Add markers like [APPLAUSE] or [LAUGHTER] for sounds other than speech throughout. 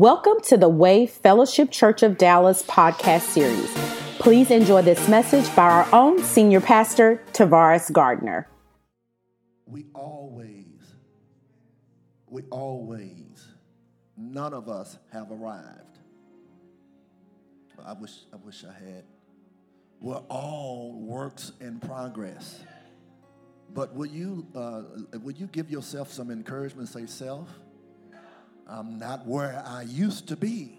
Welcome to the Way Fellowship Church of Dallas podcast series. Please enjoy this message by our own senior pastor, Tavares Gardner. We always, we always, none of us have arrived. I wish, I wish I had. We're all works in progress. But will you, uh, will you give yourself some encouragement? Say, self, I'm not where I used to be.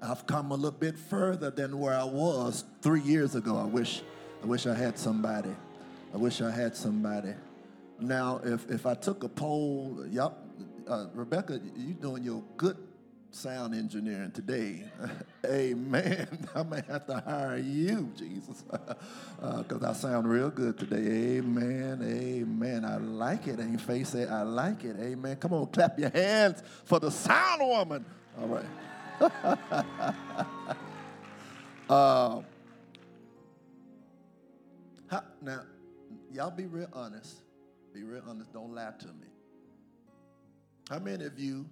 I've come a little bit further than where I was three years ago. I wish, I wish I had somebody. I wish I had somebody. Now, if, if I took a poll, yep, uh, Rebecca, you're doing your good sound engineering today. [LAUGHS] Amen. [LAUGHS] I may have to hire you, Jesus, because [LAUGHS] uh, I sound real good today. Amen. Amen. I like it. And face say, I like it. Amen. Come on, clap your hands for the sound woman. All right. uh, how, now, y'all be real honest. Be real honest. Don't lie to me. How many of you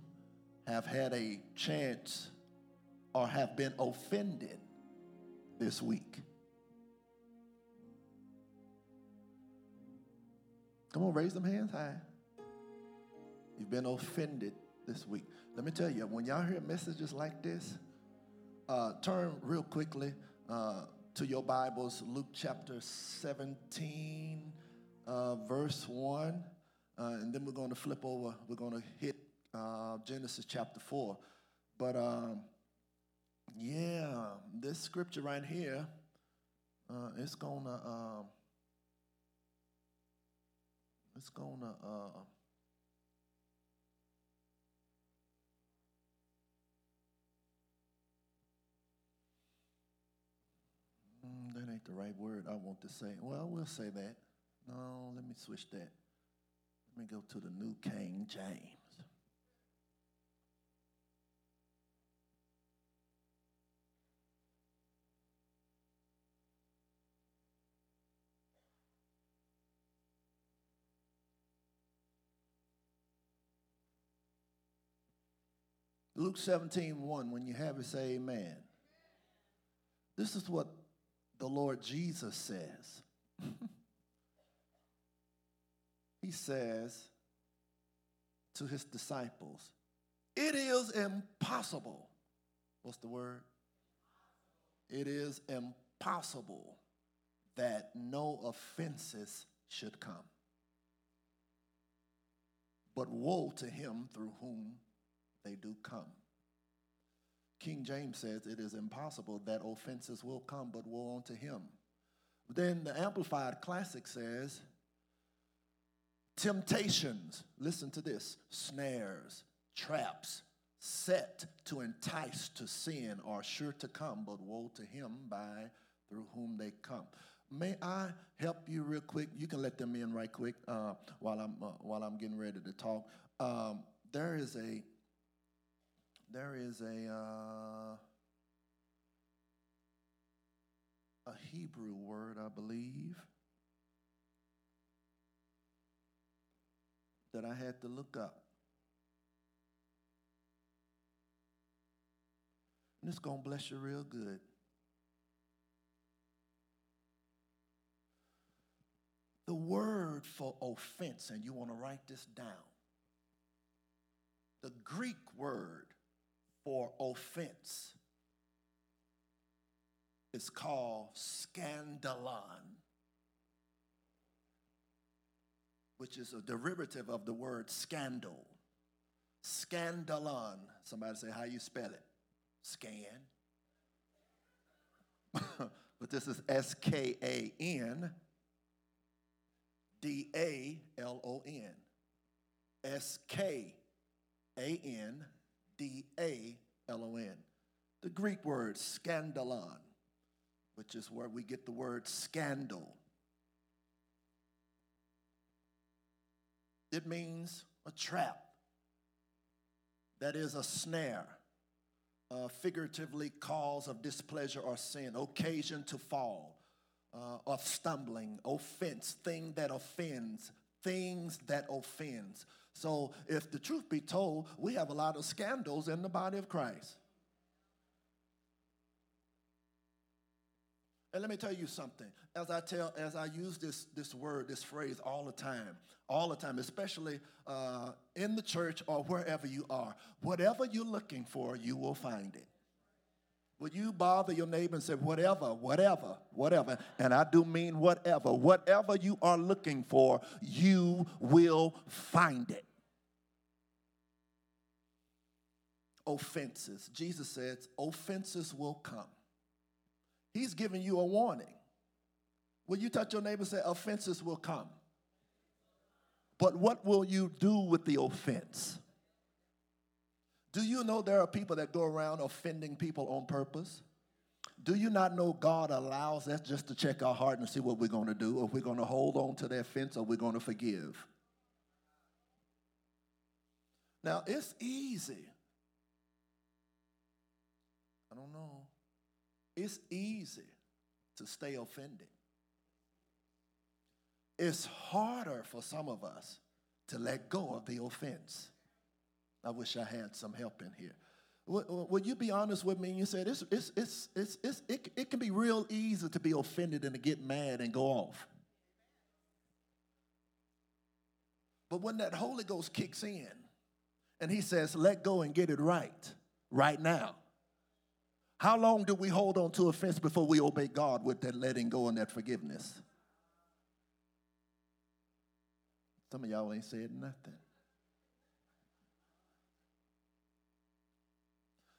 have had a chance or have been offended this week? Come on, raise them hands high. You've been offended this week. Let me tell you, when y'all hear messages like this, uh, turn real quickly uh, to your Bibles, Luke chapter 17, uh, verse 1. Uh, and then we're going to flip over. We're going to hit uh, Genesis chapter 4. But um, yeah, this scripture right here, uh, it's to, um, it's to, uh, mm, that ain't the right word I want to say. Well, we'll say that. No, let me switch that. Let me go to the New King James. Luke 17, 1, when you have it, say amen. This is what the Lord Jesus says. [LAUGHS] he says to his disciples, It is impossible. What's the word? It is impossible that no offenses should come. But woe to him through whom they do come. King James says it is impossible that offenses will come, but woe unto him. Then the Amplified Classic says, temptations, listen to this, snares, traps, set to entice to sin are sure to come, but woe to him by through whom they come. May I help you real quick? You can let them in right quick uh, while I'm uh, while I'm getting ready to talk. Um, there is a there is a uh, a Hebrew word, I believe, that I had to look up. And it's to bless you real good. The word for offense, and you want to write this down. The Greek word for offense is called skandalon, which is a derivative of the word scandal. Skandalon. Somebody say how you spell it. Scan. [LAUGHS] but this is S K A N D A L O N. S K A N D A L O N. The Greek word skandalon, which is where we get the word scandal. It means a trap, that is, a snare, uh, figuratively, cause of displeasure or sin, occasion to fall, uh, of stumbling, offense, thing that offends, things that offends. So, if the truth be told, we have a lot of scandals in the body of Christ. And let me tell you something. As I tell, as I use this, this word, this phrase all the time, all the time, especially uh, in the church or wherever you are, whatever you're looking for, you will find it. Would you bother your neighbor and say, whatever, whatever, whatever? And I do mean whatever. Whatever you are looking for, you will find it. Offenses. Jesus says, offenses will come. He's giving you a warning. Will you touch your neighbor and say, offenses will come? But what will you do with the offense? Do you know there are people that go around offending people on purpose? Do you not know God allows us just to check our heart and see what we're going to do? If we're going to hold on to the offense or we're going to forgive? Now, it's easy. I don't know. It's easy to stay offended. It's harder for some of us to let go of the offense. I wish I had some help in here. Would you be honest with me? And you said it's, it's, it's, it's, it's, it, it can be real easy to be offended and to get mad and go off. But when that Holy Ghost kicks in and he says, let go and get it right, right now. How long do we hold on to offense before we obey God with that letting go and that forgiveness? Some of y'all ain't said nothing.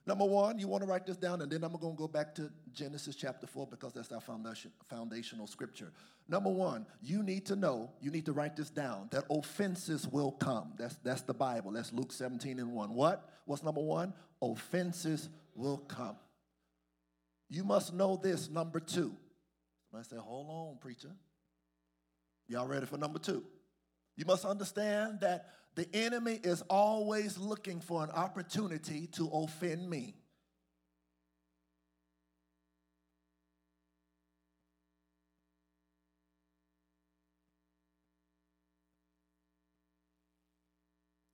Number one, you want to write this down, and then I'm going to go back to Genesis chapter 4 because that's our foundation, foundational scripture. Number one, you need to know, you need to write this down, that offenses will come. That's, that's the Bible. That's Luke 17 and 1. What? What's number one? Offenses will come. You must know this, number two. Somebody say, hold on, preacher. Y'all ready for number two? You must understand that the enemy is always looking for an opportunity to offend me.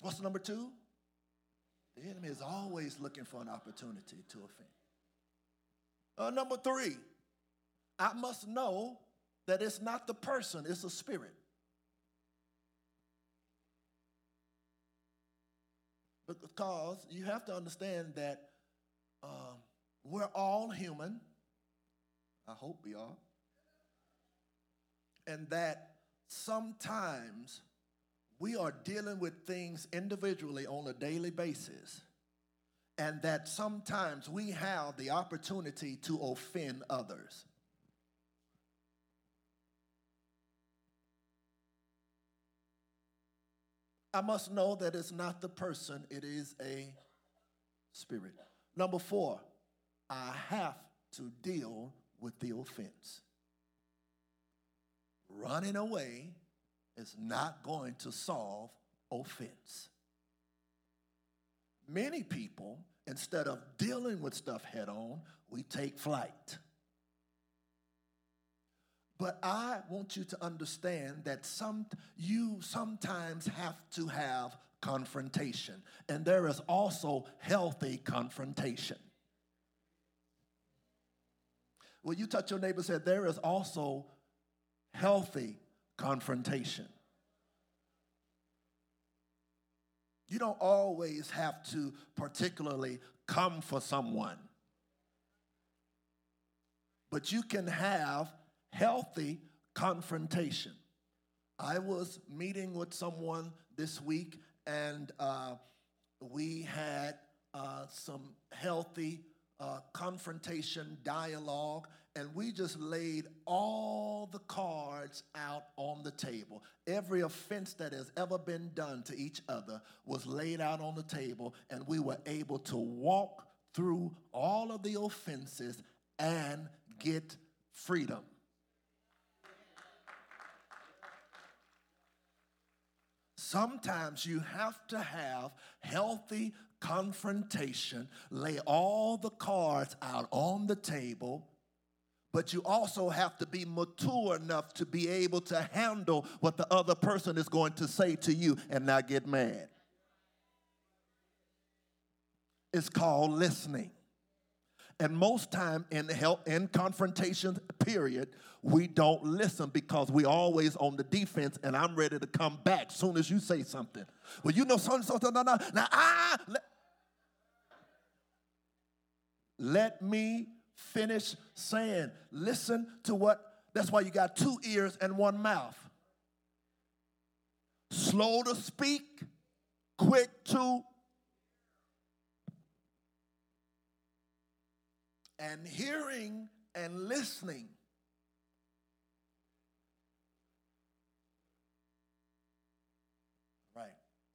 What's number two? The enemy is always looking for an opportunity to offend. Uh, number three, I must know that it's not the person, it's a spirit. Because you have to understand that um, we're all human. I hope we are. And that sometimes we are dealing with things individually on a daily basis. And that sometimes we have the opportunity to offend others. I must know that it's not the person, it is a spirit. Number four, I have to deal with the offense. Running away is not going to solve offense. Many people, instead of dealing with stuff head on, we take flight. But I want you to understand that some you sometimes have to have confrontation. And there is also healthy confrontation. Will you touch your neighbor say, there is also healthy confrontation. You don't always have to particularly come for someone, but you can have healthy confrontation. I was meeting with someone this week, and uh, we had uh, some healthy uh, confrontation dialogue, and we just laid all the cards out on the table. Every offense that has ever been done to each other was laid out on the table, and we were able to walk through all of the offenses and get freedom. Sometimes you have to have healthy confrontation, lay all the cards out on the table, but you also have to be mature enough to be able to handle what the other person is going to say to you and not get mad. It's called listening. And most time in help in confrontation period, we don't listen because we always on the defense, and I'm ready to come back soon as you say something. Well, you know something, something, no, no. Now, ah, let, let me finish saying. Listen to what, that's why you got two ears and one mouth. Slow to speak, quick to, and hearing and listening. Right.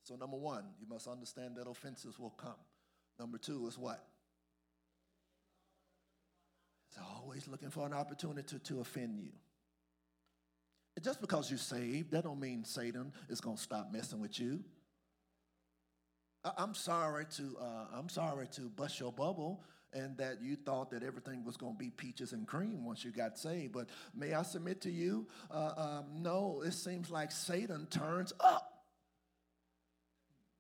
So, number one, you must understand that offenses will come. Number two is what? It's always looking for an opportunity to offend you. Just because you're saved, that don't mean Satan is going to stop messing with you. I'm sorry to uh, I'm sorry to bust your bubble and that you thought that everything was going to be peaches and cream once you got saved. But may I submit to you, uh, um, no, it seems like Satan turns up.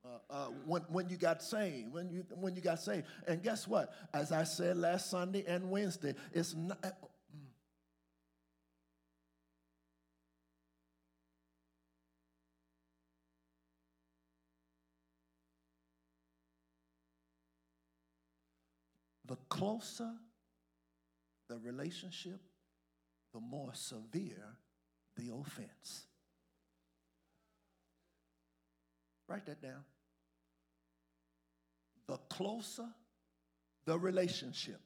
Uh, uh, when, when you got saved, when you, when you got saved. And guess what? As I said last Sunday and Wednesday, it's not. Closer the relationship, the more severe the offense. Write that down the closer the relationship,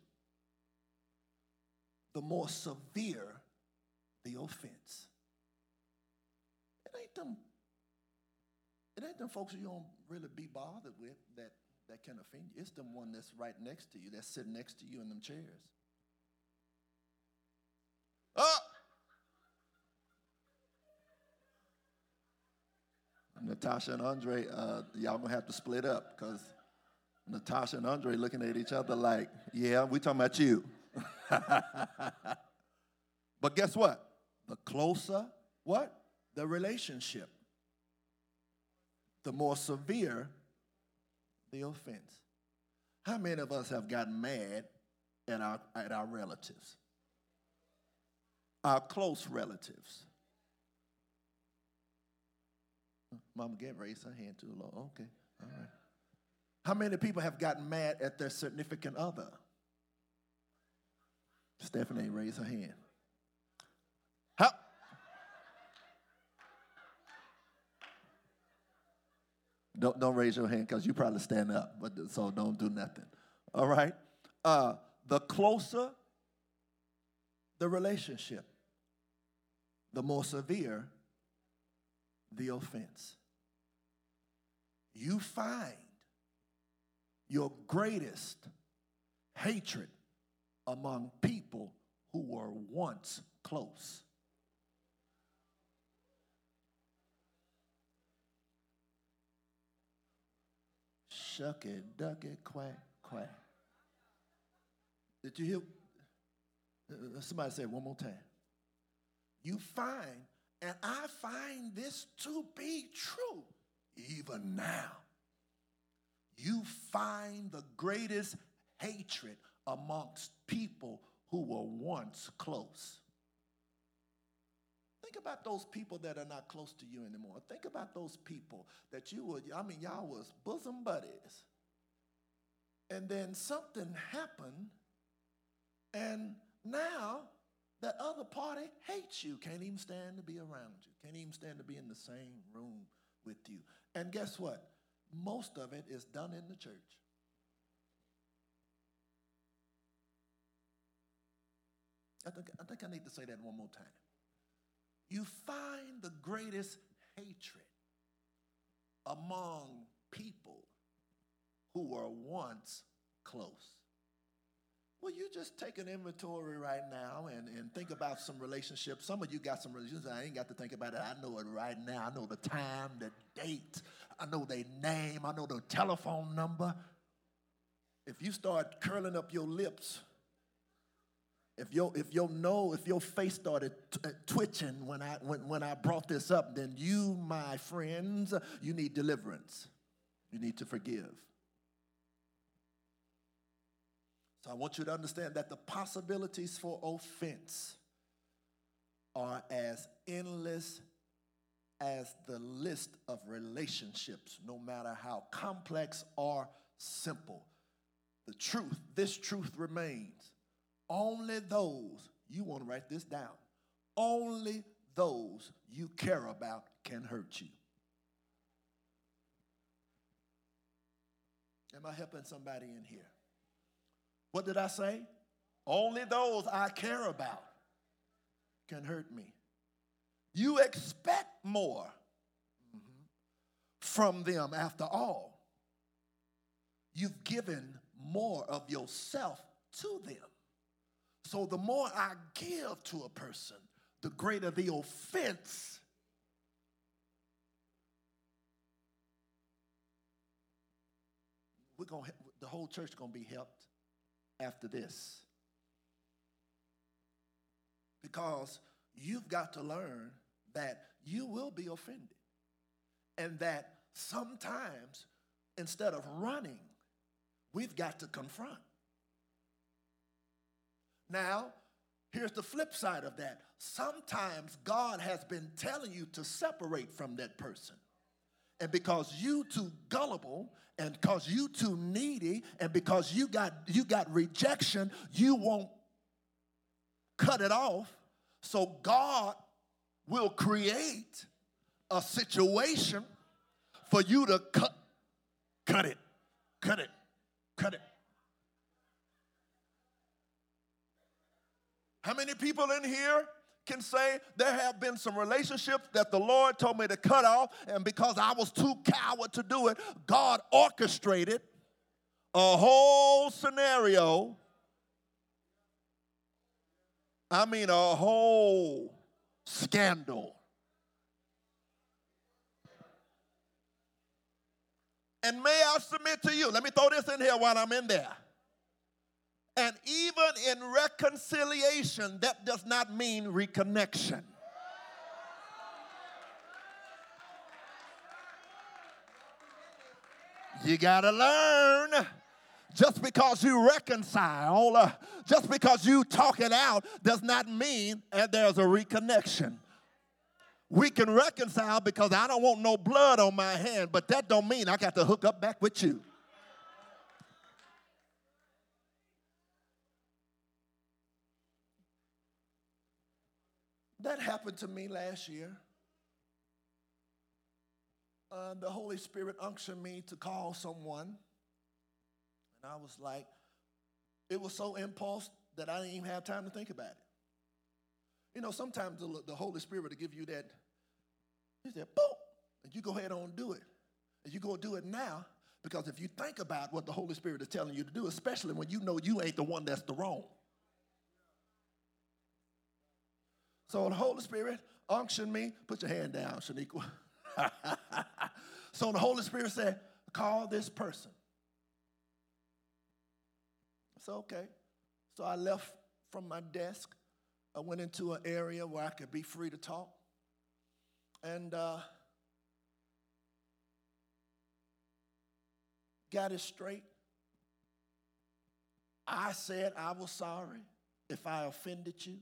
the more severe the offense. It ain't them, it ain't them folks you don't really be bothered with that, that can offend you. It's the one that's right next to you, that's sitting next to you in them chairs. Oh! Natasha and Andre, uh, y'all gonna have to split up because Natasha and Andre looking at each other like, yeah, we talking about you. [LAUGHS] but guess what? The closer, what? The relationship, the more severe the offense. How many of us have gotten mad at our, at our relatives? Our close relatives. Mama can't raise her hand too low. Okay, all right. How many people have gotten mad at their significant other? Stephanie raise her hand. How? Don't, don't raise your hand because you probably stand up, but so don't do nothing. All right? Uh, the closer the relationship, the more severe the offense. You find your greatest hatred among people who were once close. Shuck it, duck it, quack, quack. Did you hear? Uh, somebody say one more time. You find, and I find this to be true even now you find the greatest hatred amongst people who were once close. Think about those people that are not close to you anymore. Think about those people that you would, I mean, y'all was bosom buddies. And then something happened, and now that other party hates you, can't even stand to be around you, can't even stand to be in the same room with you. And guess what? most of it is done in the church. I think, I think I need to say that one more time. You find the greatest hatred among people who were once close. Well, you just take an inventory right now and, and think about some relationships. Some of you got some relationships. I ain't got to think about it. I know it right now. I know the time, the date. I know their name. I know their telephone number. If you start curling up your lips if your if your no if your face started t- uh, twitching when I when, when I brought this up, then you, my friends, you need deliverance. You need to forgive. So I want you to understand that the possibilities for offense are as endless as the list of relationships, no matter how complex or simple. The truth, this truth remains. Only those, you want to write this down, only those you care about can hurt you. Am I helping somebody in here? What did I say? Only those I care about can hurt me. You expect more mm-hmm, from them after all. You've given more of yourself to them. So the more I give to a person, the greater the offense. We're gonna, the whole church going to be helped after this. Because you've got to learn that you will be offended. And that sometimes, instead of running, we've got to confront. Now, here's the flip side of that. Sometimes God has been telling you to separate from that person. And because you too gullible and because you too needy and because you got you got rejection, you won't cut it off. So God will create a situation for you to cut cut it. Cut it. Cut it. How many people in here can say there have been some relationships that the Lord told me to cut off, and because I was too coward to do it, God orchestrated a whole scenario. I mean, a whole scandal. And may I submit to you, let me throw this in here while I'm in there. And even in reconciliation, that does not mean reconnection. You got to learn. Just because you reconcile, uh, just because you talk it out, does not mean that there's a reconnection. We can reconcile because I don't want no blood on my hand, but that don't mean I got to hook up back with you. That happened to me last year. Uh, the Holy Spirit unctioned me to call someone. And I was like, it was so impulse that I didn't even have time to think about it. You know, sometimes the, the Holy Spirit will give you that, he said, boom, and you go ahead on and do it. And you go do it now, because if you think about what the Holy Spirit is telling you to do, especially when you know you ain't the one that's the wrong, So the Holy Spirit unctioned me. Put your hand down, Shaniqua. [LAUGHS] so the Holy Spirit said, call this person. Said, okay. So I left from my desk. I went into an area where I could be free to talk. And uh, got it straight. I said I was sorry if I offended you.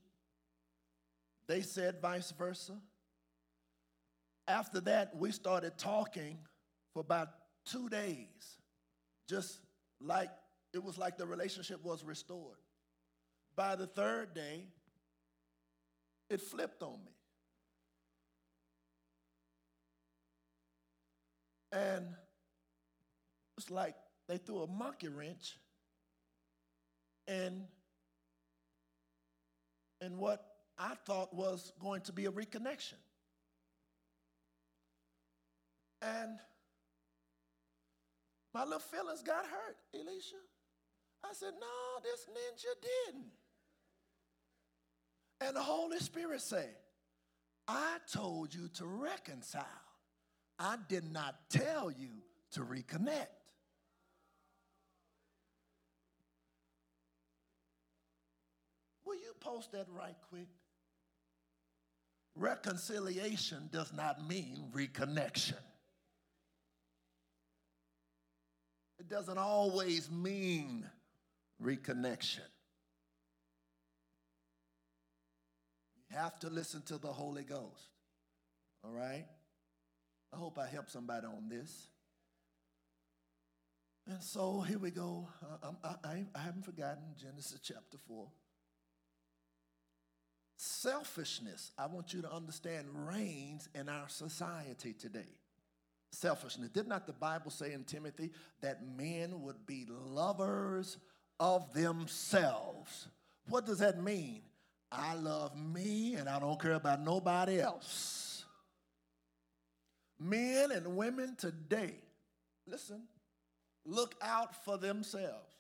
They said vice versa. After that, we started talking for about two days, just like it was like the relationship was restored. By the third day, it flipped on me. And it's like they threw a monkey wrench and and what I thought was going to be a reconnection. And my little feelings got hurt, Elisha. I said, No, this ninja didn't. And the Holy Spirit said, I told you to reconcile. I did not tell you to reconnect. Will you you post that right quick? Reconciliation does not mean reconnection. It doesn't always mean reconnection. You have to listen to the Holy Ghost. All right? I hope I help somebody on this. And so here we go. Uh, um, I, I, I haven't forgotten Genesis chapter 4. Selfishness, I want you to understand, reigns in our society today. Selfishness. Did not the Bible say in Timothy that men would be lovers of themselves? What does that mean? I love me and I don't care about nobody else. Men and women today, listen, look out for themselves.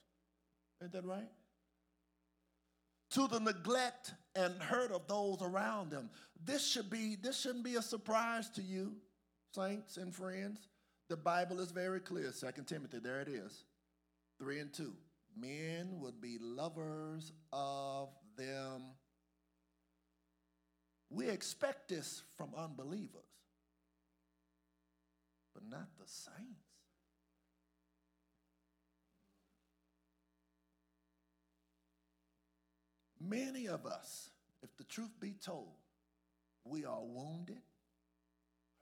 Ain't that right? To the neglect and hurt of those around them. This should be this shouldn't be a surprise to you, saints and friends. The Bible is very clear. Second Timothy, there it is. 3 and 2. Men would be lovers of them. We expect this from unbelievers, but not the saints. Many of us, if the truth be told, we are wounded,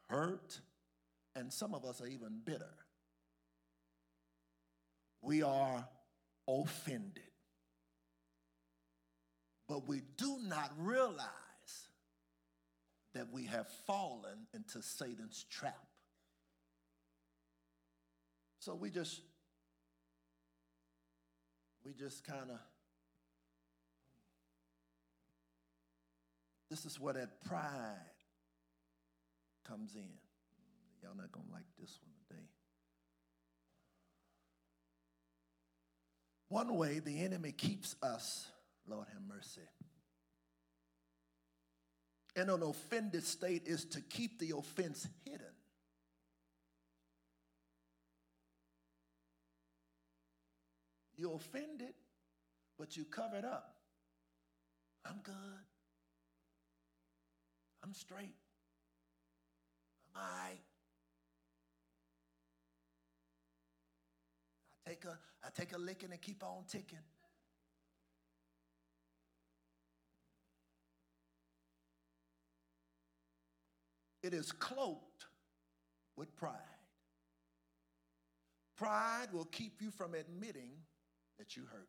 hurt, and some of us are even bitter. We are offended. But we do not realize that we have fallen into Satan's trap. So we just we just kind of This is where that pride comes in. Y'all not going to like this one today. One way the enemy keeps us, Lord have mercy, in an offended state is to keep the offense hidden. You're offended, but you cover it up. I'm good. I'm straight. I'm all right. I take a, I take a licking and keep on ticking. It is cloaked with pride. Pride will keep you from admitting that you hurt.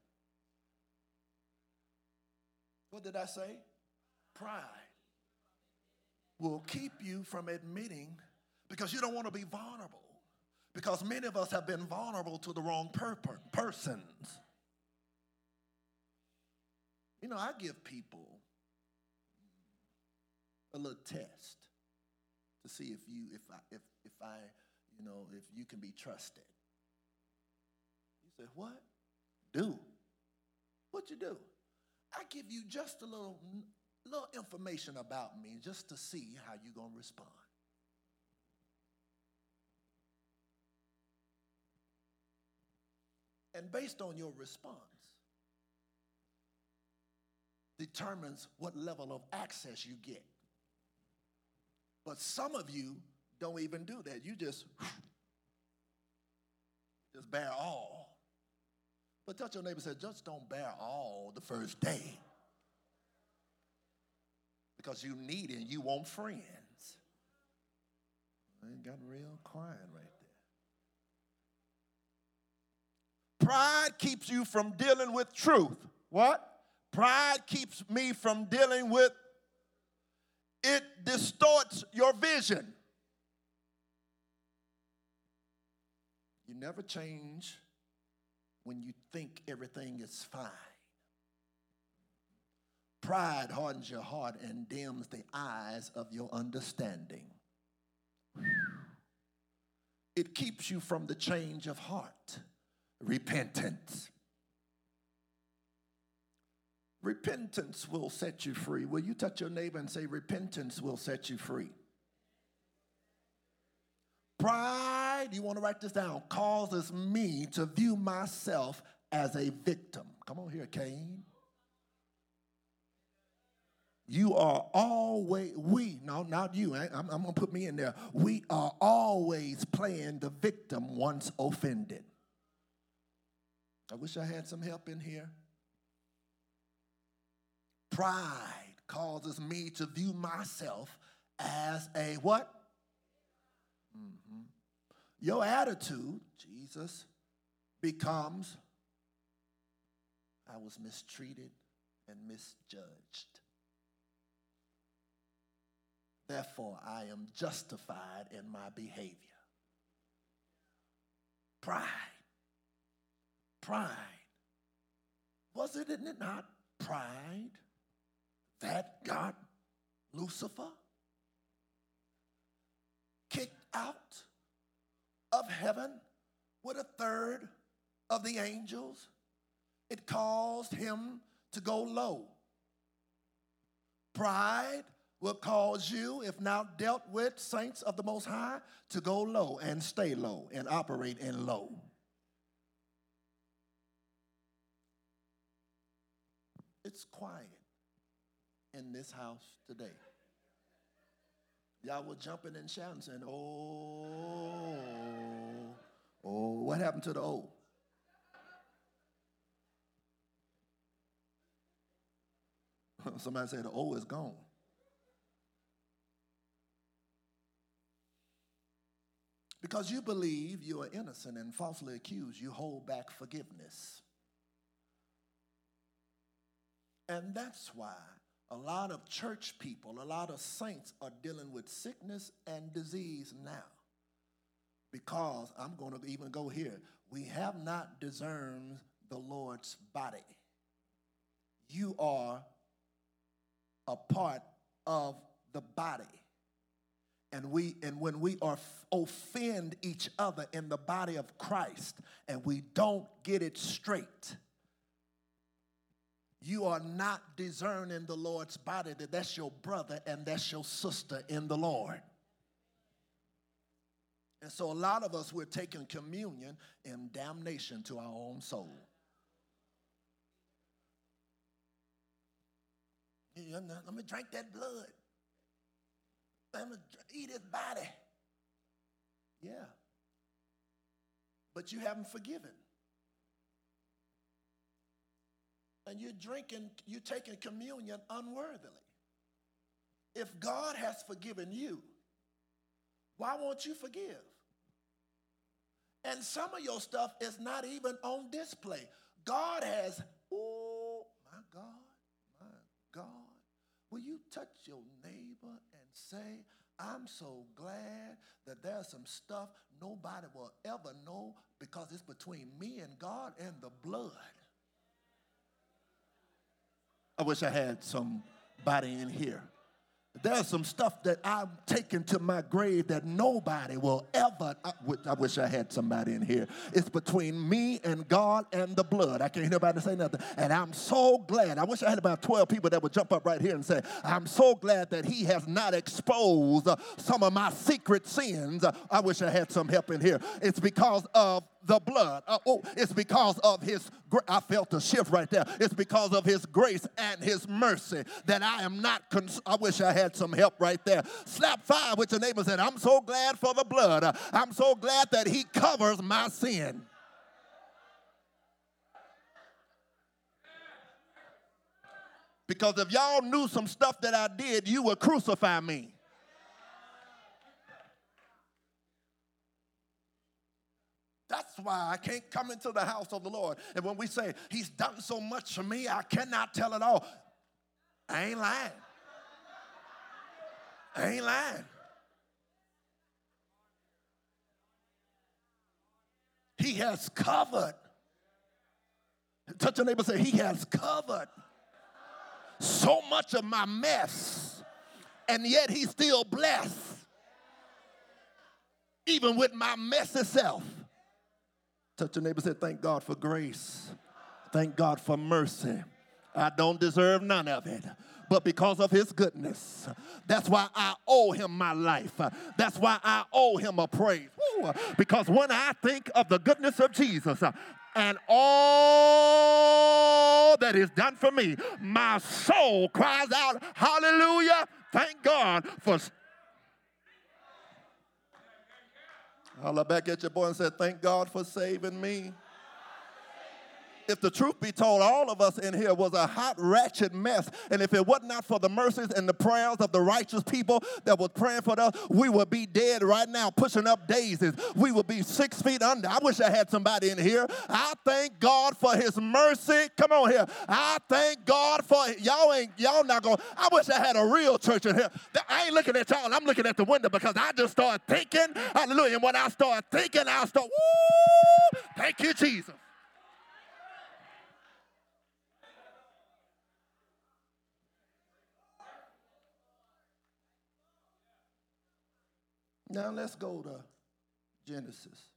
What did I say? Pride will keep you from admitting because you don't want to be vulnerable. Because many of us have been vulnerable to the wrong per- persons. You know, I give people a little test to see if you, if I, if, if I, you know, if you can be trusted. You say, what? Do. What you do? I give you just a little little information about me just to see how you're going to respond. And based on your response, determines what level of access you get. But some of you don't even do that. You just [LAUGHS] just bear all. But touch your neighbor said, just don't bear all the first day because you need it you want friends. It got real quiet right there. Pride keeps you from dealing with truth. What? Pride keeps me from dealing with it distorts your vision. You never change when you think everything is fine. Pride hardens your heart and dims the eyes of your understanding. It keeps you from the change of heart, repentance. Repentance will set you free. Will you touch your neighbor and say, Repentance will set you free? Pride, you want to write this down, causes me to view myself as a victim. Come on here, Cain. You are always, we, no, not you, I'm, I'm gonna put me in there. We are always playing the victim once offended. I wish I had some help in here. Pride causes me to view myself as a what? Mm-hmm. Your attitude, Jesus, becomes I was mistreated and misjudged. Therefore, I am justified in my behavior. Pride. Pride. Wasn't it not pride that got Lucifer kicked out of heaven with a third of the angels? It caused him to go low. Pride will cause you, if not dealt with, saints of the Most High, to go low and stay low and operate in low. It's quiet in this house today. Y'all were jumping and shouting, saying, Oh, oh, what happened to the old? [LAUGHS] Somebody said the O is gone. Because you believe you are innocent and falsely accused, you hold back forgiveness. And that's why a lot of church people, a lot of saints are dealing with sickness and disease now. Because I'm going to even go here. We have not discerned the Lord's body. You are a part of the body and we and when we are offend each other in the body of Christ and we don't get it straight you are not discerning the Lord's body that that's your brother and that's your sister in the Lord. And so a lot of us we're taking communion in damnation to our own soul. Let me drink that blood I'm going to eat his body. Yeah. But you haven't forgiven. And you're drinking, you're taking communion unworthily. If God has forgiven you, why won't you forgive? And some of your stuff is not even on display. God has, oh my God, my God. Will you touch your neighbor say, I'm so glad that there's some stuff nobody will ever know because it's between me and God and the blood. I wish I had somebody in here there's some stuff that I'm taking to my grave that nobody will ever. I, I, wish I had somebody in here. It's between me and God and the blood. I can't hear nobody say nothing. And I'm so glad. I wish I had about 12 people that would jump up right here and say, I'm so glad that He has not exposed uh, some of my secret sins. I wish I had some help in here. It's because of the blood. Uh, oh, it's because of his, I felt a shift right there. It's because of his grace and his mercy that I am not, cons- I wish I had some help right there. Slap five with your neighbor and I'm so glad for the blood. Uh, I'm so glad that he covers my sin. Because if y'all knew some stuff that I did, you would crucify me. That's why I can't come into the house of the Lord. And when we say, He's done so much for me, I cannot tell it all. I ain't lying. I ain't lying. He has covered. Touch your neighbor say, He has covered so much of my mess, and yet He's still blessed, even with my mess itself. Touch your neighbor say, Thank God for grace. Thank God for mercy. I don't deserve none of it but because of his goodness. That's why I owe him my life. That's why I owe him a praise. Woo. Because when I think of the goodness of Jesus and all that He's done for me. My soul cries out, Hallelujah. Thank God for. Holla back at your boy and said, Thank God for saving me if the truth be told, all of us in here was a hot, ratchet mess. And if it was not for the mercies and the prayers of the righteous people that was praying for us, we would be dead right now, pushing up daisies. We would be six feet under. I wish I had somebody in here. I thank God for his mercy. Come on here. I thank God for y'all ain't y'all not going. I wish I had a real church in here. I ain't looking at y'all. I'm looking at the window because I just started thinking. Hallelujah. And when I start thinking, I start, woo, thank you, Jesus. Now let's go to Genesis.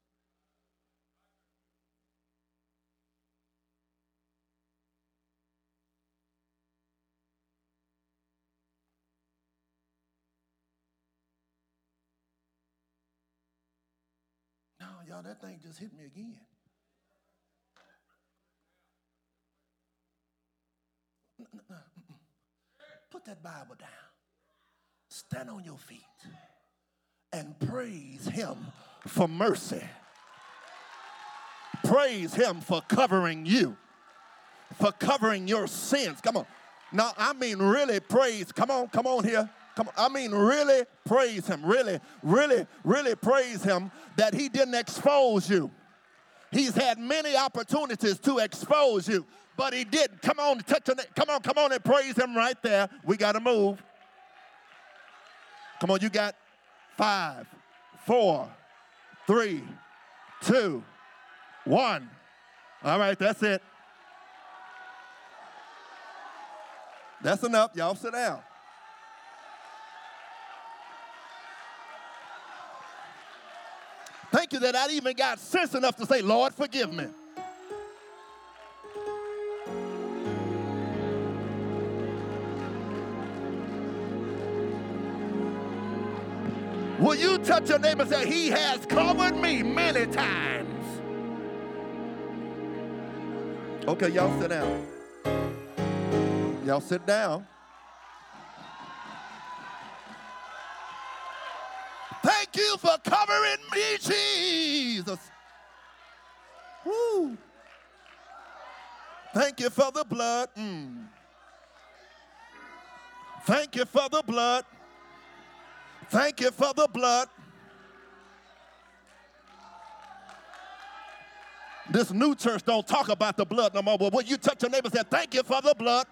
No, y'all, that thing just hit me again. Put that Bible down. Stand on your feet and praise him for mercy. Praise him for covering you, for covering your sins. Come on. Now, I mean, really praise. Come on, come on here. Come on. I mean, really praise him. Really, really, really praise him that he didn't expose you. He's had many opportunities to expose you, but he didn't. Come on, touch on it. Come on, come on and praise him right there. We got to move. Come on, you got five, four, three, two, one. All right, that's it. That's enough. Y'all sit down. Thank you that I even got sense enough to say, Lord, forgive me. Will you touch your neighbor and say, He has covered me many times? Okay, y'all sit down. Y'all sit down. Thank you for covering me, Jesus. Woo. Thank you for the blood. Mm. Thank you for the blood. Thank you for the blood. This new church don't talk about the blood no more. But when you touch your neighbor, say, thank you for the blood.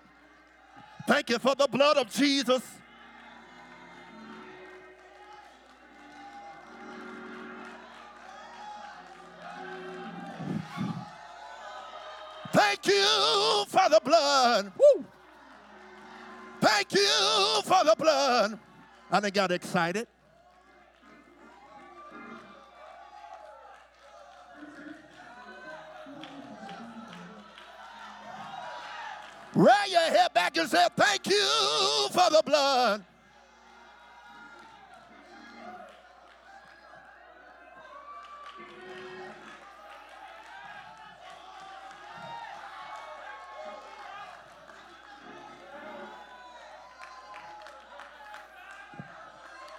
Thank you for the blood of Jesus. Thank you for the blood. Woo. Thank you for the blood. And they got excited. Raise your head back and say, Thank you for the blood.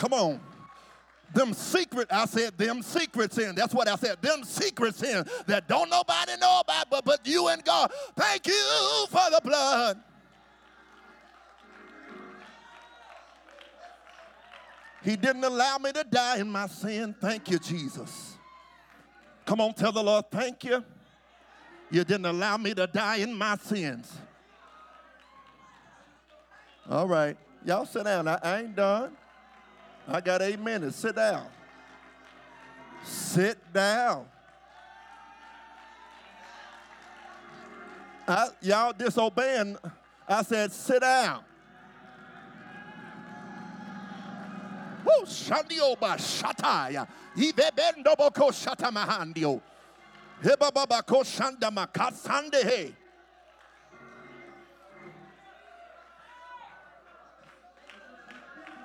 Come on. Them secret, I said, them secret sin. That's what I said. Them secret sin that don't nobody know about but, but you and God. Thank you for the blood. He didn't allow me to die in my sin. Thank you, Jesus. Come on, tell the Lord, thank you. You didn't allow me to die in my sins. All right. Y'all sit down. I, I ain't done. I got eight minutes. Sit down. Sit down. I, y'all disobeying. I said, sit down. Woo, shandio ba shataya. Shatamahandio.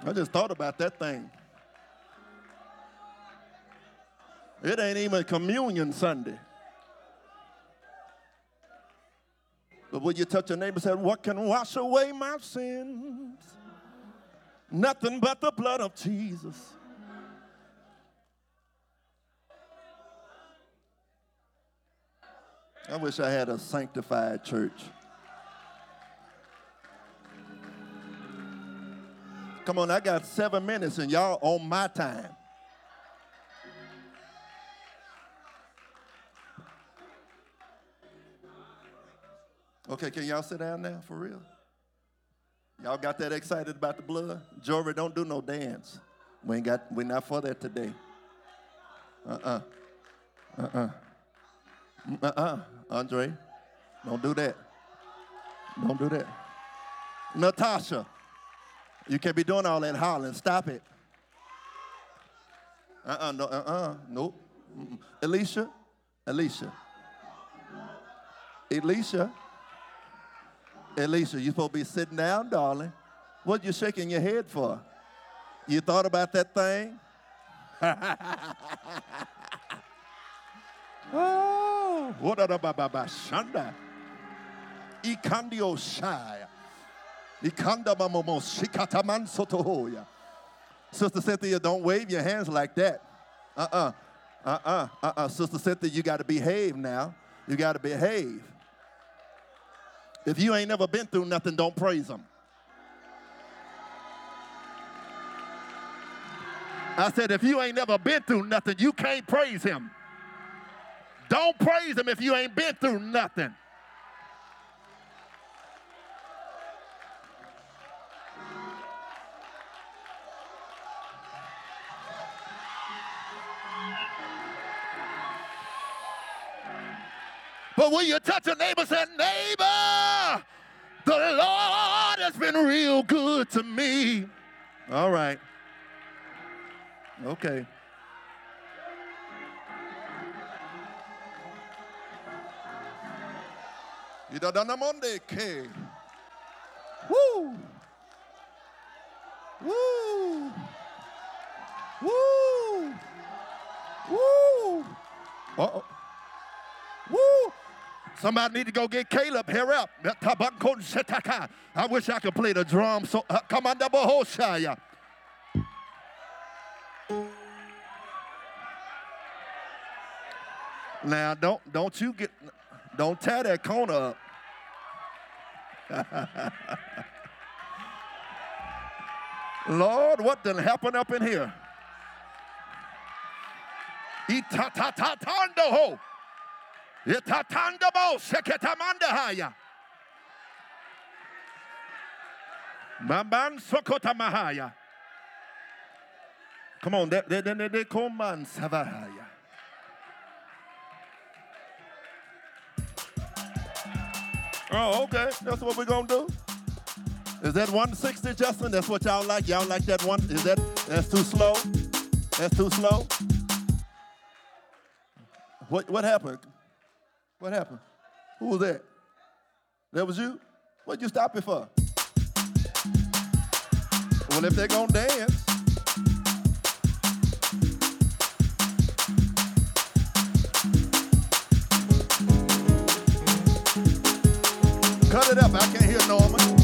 I just thought about that thing. It ain't even communion Sunday. But when you touch your neighbor, say, What can wash away my sins? Nothing but the blood of Jesus. I wish I had a sanctified church. Come on, I got seven minutes and y'all on my time. Okay, can y'all sit down now for real? Y'all got that excited about the blood? Jory, don't do no dance. We ain't got we're not for that today. Uh-uh. Uh-uh. Uh-uh. Andre, don't do that. Don't do that. Natasha, you can't be doing all that hollering. Stop it. Uh-uh, no, uh-uh, nope. Alicia, Alicia. Alicia. Alicia, you supposed to be sitting down, darling. What you shaking your head for? You thought about that thing? [LAUGHS] oh, what baba shanda? Ikandio shaya. Sister Cynthia, don't wave your hands like that. Uh-uh. Uh-uh. Uh-uh. Sister Cynthia, you got to behave now. You got to behave. If you ain't never been through nothing, don't praise him. I said, if you ain't never been through nothing, you can't praise him. Don't praise him if you ain't been through nothing. But when you touch a neighbor, say, neighbor, the Lord has been real good to me. All right. Okay. Idadanamonde ke. Woo. Woo. Woo. Woo. Uh-oh. Woo. Somebody need to go get Caleb. Here up. I wish I could play the drum. So uh, come on, double Hoshaya. Now don't don't you get don't tear that corner up. [LAUGHS] Lord, what done happened up in here? Itatatando Itatandabo seketamandahaya. Mamban sokotamahaya. Come on, de de de de koman savahaya. Oh, okay. That's what we're gonna do. Is that 160, Justin? That's what y'all like? Y'all like that one? Is that that's too slow? That's too slow? What what happened? What happened? Who was that? That was you? What'd you stop it for? Well, if they're gonna dance. Cut it up. I can't hear Norman.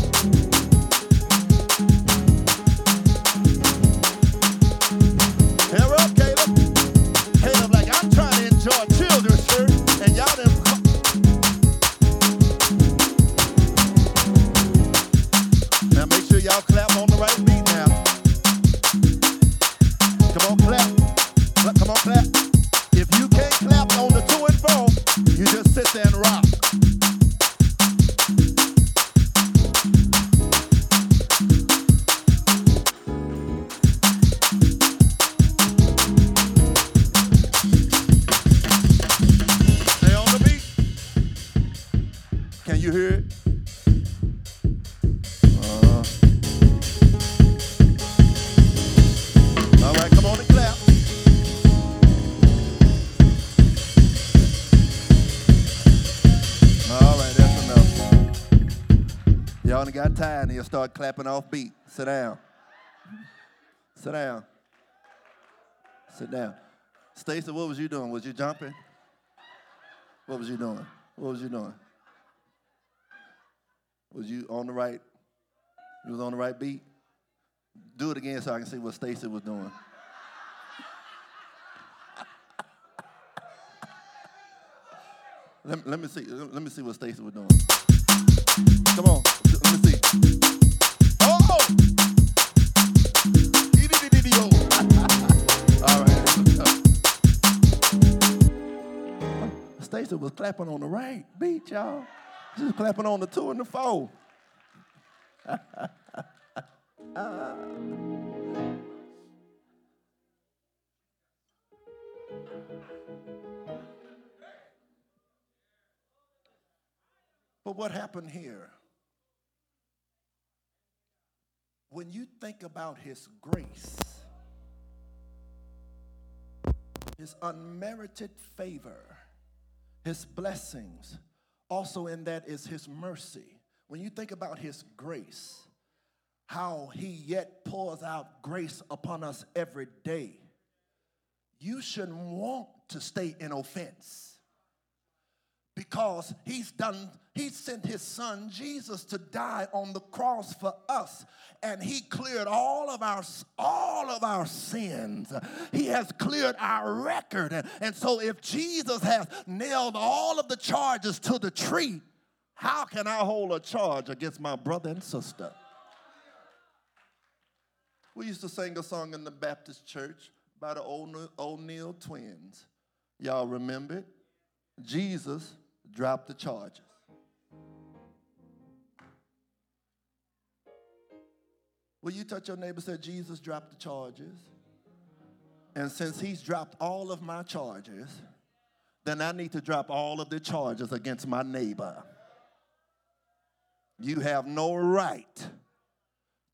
Start clapping off beat. Sit down. Sit down. Sit down. Stacy, what was you doing? Was you jumping? What was you doing? What was you doing? Was you on the right? You was on the right beat? Do it again so I can see what Stacy was doing. let, let me see. Let me see what Stacy was doing. Come on. [LAUGHS] Stacy was clapping on the right beat, y'all. She was clapping on the two and the four. [LAUGHS] But what happened here? When you think about his grace, his unmerited favor, his blessings, also in that is his mercy. When you think about his grace, how he yet pours out grace upon us every day, you shouldn't want to stay in offense because he's done he sent his son jesus to die on the cross for us. And he cleared all of our all of our sins. He has cleared our record. And, so if jesus has nailed all of the charges to the tree how can i hold a charge against my brother and sister? We used to sing a song in the baptist church by the o'neal twins. Y'all remember it? Jesus drop the charges. Will you touch your neighbor say, Jesus dropped the charges? And since he's dropped all of my charges, then I need to drop all of the charges against my neighbor. You have no right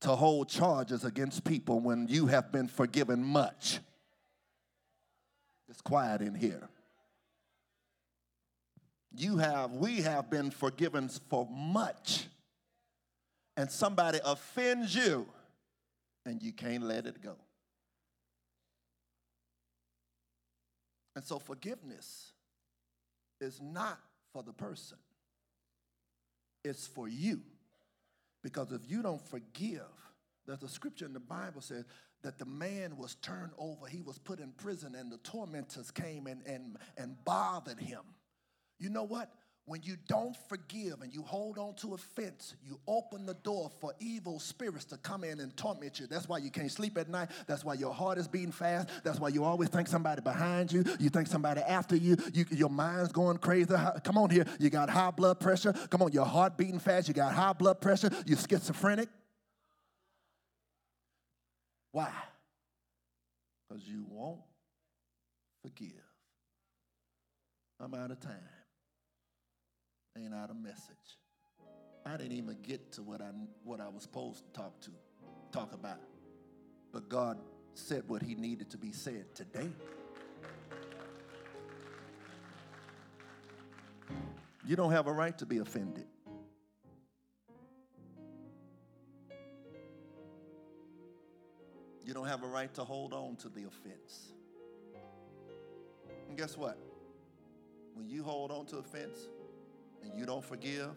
to hold charges against people when you have been forgiven much. It's quiet in here you have, we have been forgiven for much. And somebody offends you and you can't let it go. And so forgiveness is not for the person, it's for you. Because if you don't forgive, there's a scripture in the Bible says that the man was turned over, he was put in prison, and the tormentors came and, and, and bothered him. You know what? When you don't forgive and you hold on to offense, you open the door for evil spirits to come in and torment you. That's why you can't sleep at night. That's why your heart is beating fast. That's why you always think somebody behind you. You think somebody after you. you your mind's going crazy. Come on here. You got high blood pressure. Come on, your heart beating fast. You got high blood pressure. You're schizophrenic. Why? Because you won't forgive. I'm out of time ain't out a message. I didn't even get to what I what I was supposed to talk to, talk about. But God said what he needed to be said today. You don't have a right to be offended. You don't have a right to hold on to the offense. And guess what? When you hold on to offense, and you don't forgive,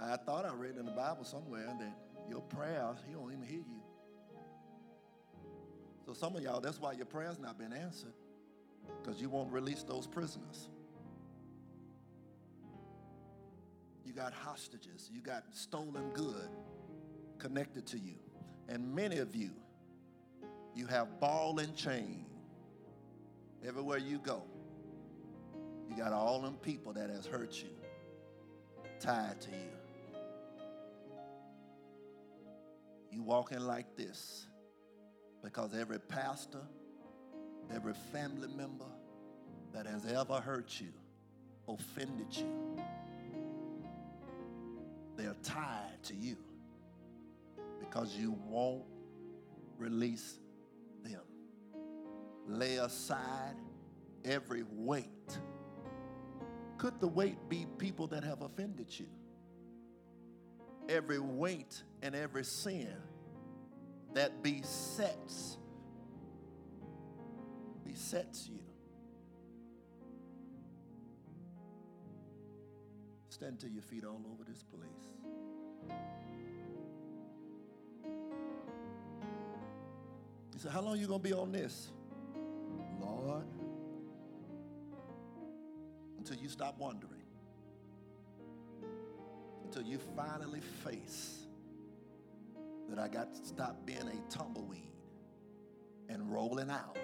I thought I read in the Bible somewhere that your prayers, he don't even hear you. So some of y'all, that's why your prayers not been answered, because you won't release those prisoners. You got hostages, you got stolen good connected to you. And many of you, you have ball and chain everywhere you go. You got all them people that has hurt you tied to you. You walking like this because every pastor, every family member that has ever hurt you, offended you, they're tied to you because you won't release them. Lay aside every weight could the weight be people that have offended you? Every weight and every sin that besets besets you. Stand to your feet all over this place. He said, How long are you gonna be on this? Until you stop wondering. Until you finally face that I got to stop being a tumbleweed and rolling out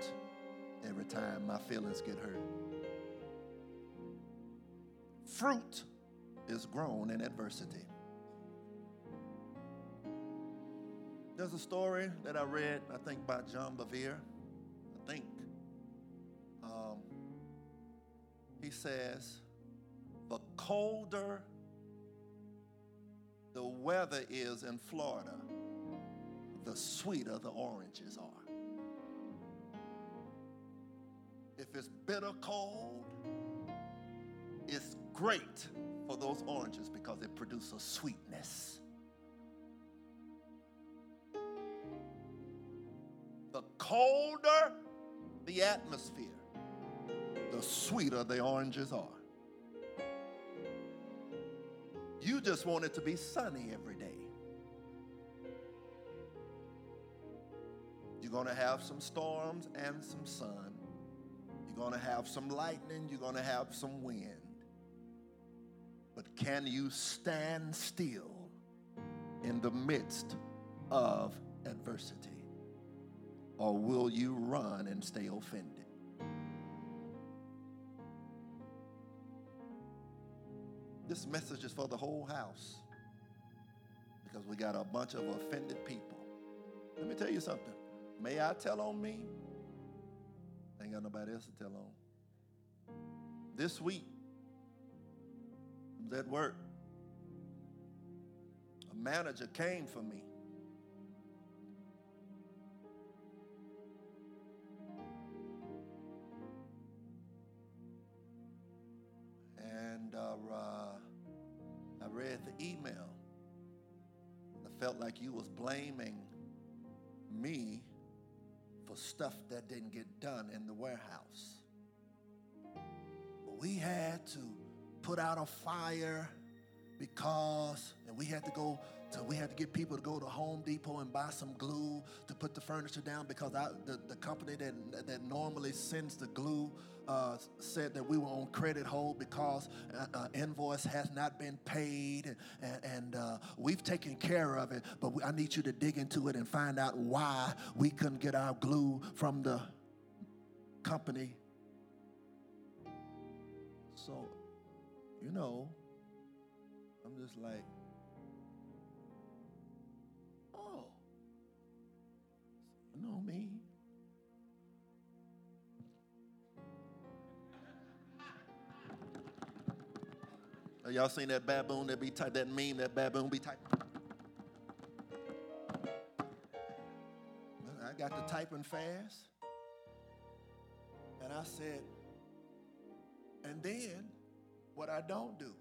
every time my feelings get hurt. Fruit is grown in adversity. There's a story that I read, I think by John Bevere. He says, the colder the weather is in Florida, the sweeter the oranges are. If it's bitter cold, it's great for those oranges because it produces sweetness. The colder the atmosphere, the sweeter the oranges are. You just want it to be sunny every day. You're going to have some storms and some sun. You're going to have some lightning. You're going to have some wind. But can you stand still in the midst of adversity? Or will you run and stay offended? This message is for the whole house because we got a bunch of offended people. Let me tell you something. May I tell on me? Ain't got nobody else to tell on. This week, I was at work. A manager came for me. Felt like you was blaming me for stuff that didn't get done in the warehouse. But we had to put out a fire because, and we had to go to, we had to get people to go to Home Depot and buy some glue to put the furniture down because I, the, the company that, that normally sends the glue uh, said that we were on credit hold because uh, uh, invoice has not been paid and, and uh, we've taken care of it, but we, I need you to dig into it and find out why we couldn't get our glue from the company. So, you know, I'm just like, know me. [LAUGHS] Y'all seen that baboon that be type that meme that baboon be type? I got to typing fast. And I said, and then what I don't do,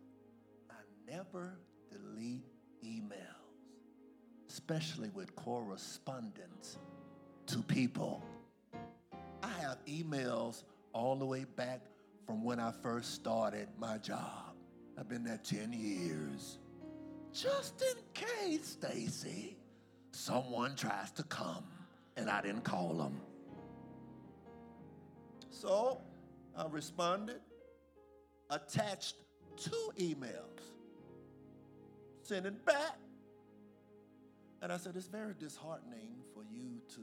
I never delete emails, especially with correspondence to people. I have emails all the way back from when I first started my job. I've been there 10 years. Just in case, Stacy, someone tries to come and I didn't call them. So I responded, attached two emails, sent it back. And I said, It's very disheartening for you to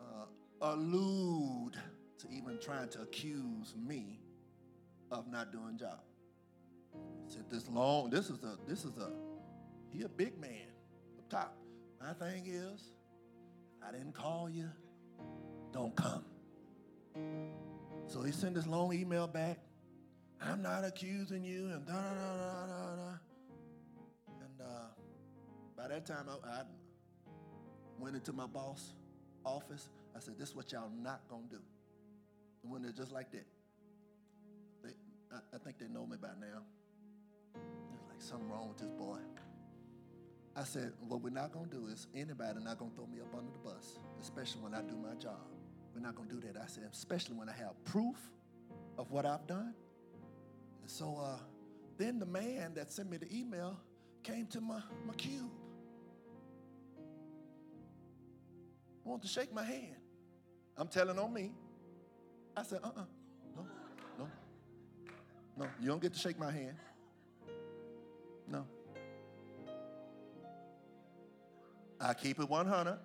uh, allude to even trying to accuse me of not doing job. Said this long, this is a, this is a, he a big man up top. My thing is, I didn't call you, don't come. So he sent this long email back. I'm not accusing you, and da da da da da da. And uh, by that time, I, I went into my boss' office. I said, "This is what y'all not gonna do." And when they're just like that, they, I, I think they know me by now. There's like something wrong with this boy. I said, what we're not gonna do is anybody not gonna throw me up under the bus, especially when I do my job. We're not gonna do that. I said, especially when I have proof of what I've done. And so uh, Then the man that sent me the email came to my, my cube. Wanted to shake my hand. I'm telling on me. I said, uh uh no, no, no, you don't get to shake my hand. No. I keep it 100.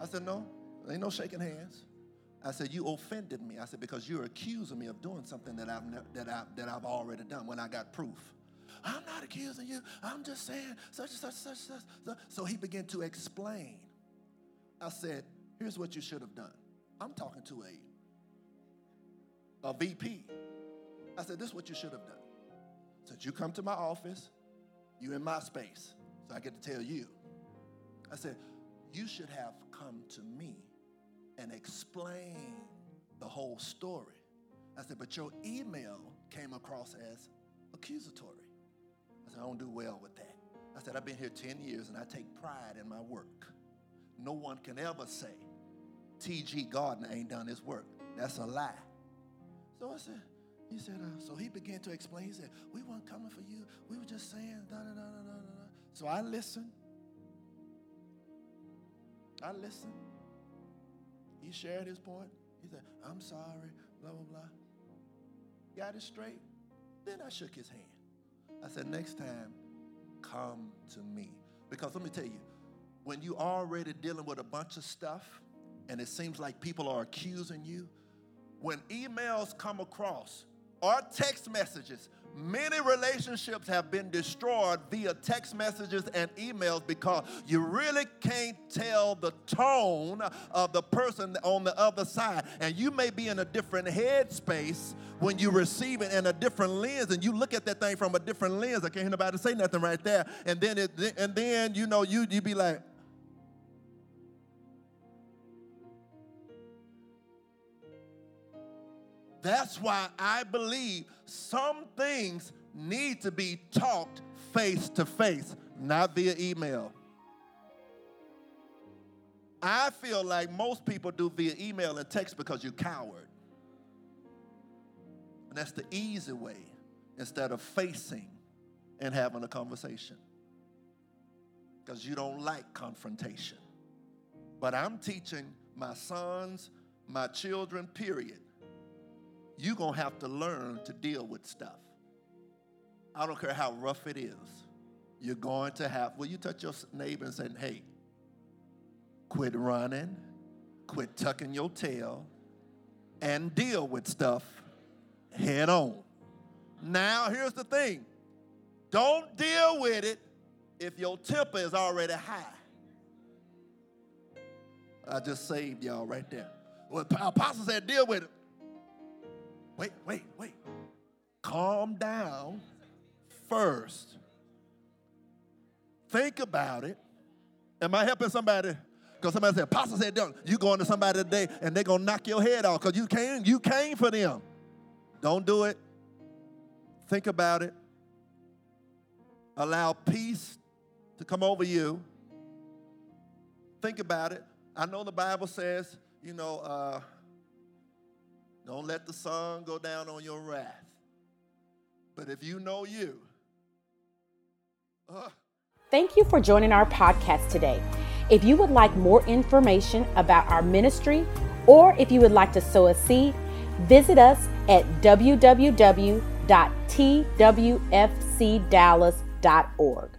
I said, no, ain't no shaking hands. I said, you offended me. I said, because you're accusing me of doing something that I've, that, I, that I've already done when I got proof. I'm not accusing you. I'm just saying such and such, such, such, such. So he began to explain. I said, here's what you should have done. I'm talking to a, a VP. I said, this is what you should have done. Since you come to my office, you in my space, so I get to tell you. I said, you should have come to me and explain the whole story. I said, but your email came across as accusatory. I said, I don't do well with that. I said, I've been here 10 years and I take pride in my work. No one can ever say T.G. Gardner ain't done his work. That's a lie. So I said, he said, uh, so he began to explain. He said, we weren't coming for you. We were just saying, da da da da da da. So I listened. I listened. He shared his point. He said, I'm sorry, blah, blah, blah. Got it straight. Then I shook his hand. I said, next time, come to me. Because let me tell you, when you are already dealing with a bunch of stuff and it seems like people are accusing you, when emails come across or text messages, many relationships have been destroyed via text messages and emails because you really can't tell the tone of the person on the other side. And you may be in a different headspace when you receive it in a different lens and you look at that thing from a different lens. I can't hear nobody say nothing right there. And then it and then you know you you be like, That's why I believe some things need to be talked face to face, not via email. I feel like most people do via email and text because you're coward. And that's the easy way instead of facing and having a conversation. Because you don't like confrontation. But I'm teaching my sons, my children, period you're going to have to learn to deal with stuff. I don't care how rough it is. You're going to have, will you touch your neighbor and say, hey, quit running, quit tucking your tail, and deal with stuff head on. Now, here's the thing don't deal with it if your temper is already high. I just saved y'all right there. Well, Apostle said, deal with it wait, wait, wait. Calm down first. Think about it. Am I helping somebody? Because somebody said, Apostle said, don't. You going to somebody today and they're going to knock your head off because you came, you came for them. Don't do it. Think about it. Allow peace to come over you. Think about it. I know the Bible says, you know, uh, don't let the sun go down on your wrath. But if you know you, uh, Thank you for joining our podcast today. If you would like more information about our ministry, or if you would like to sow a seed, visit us at www.twfcdallas.org.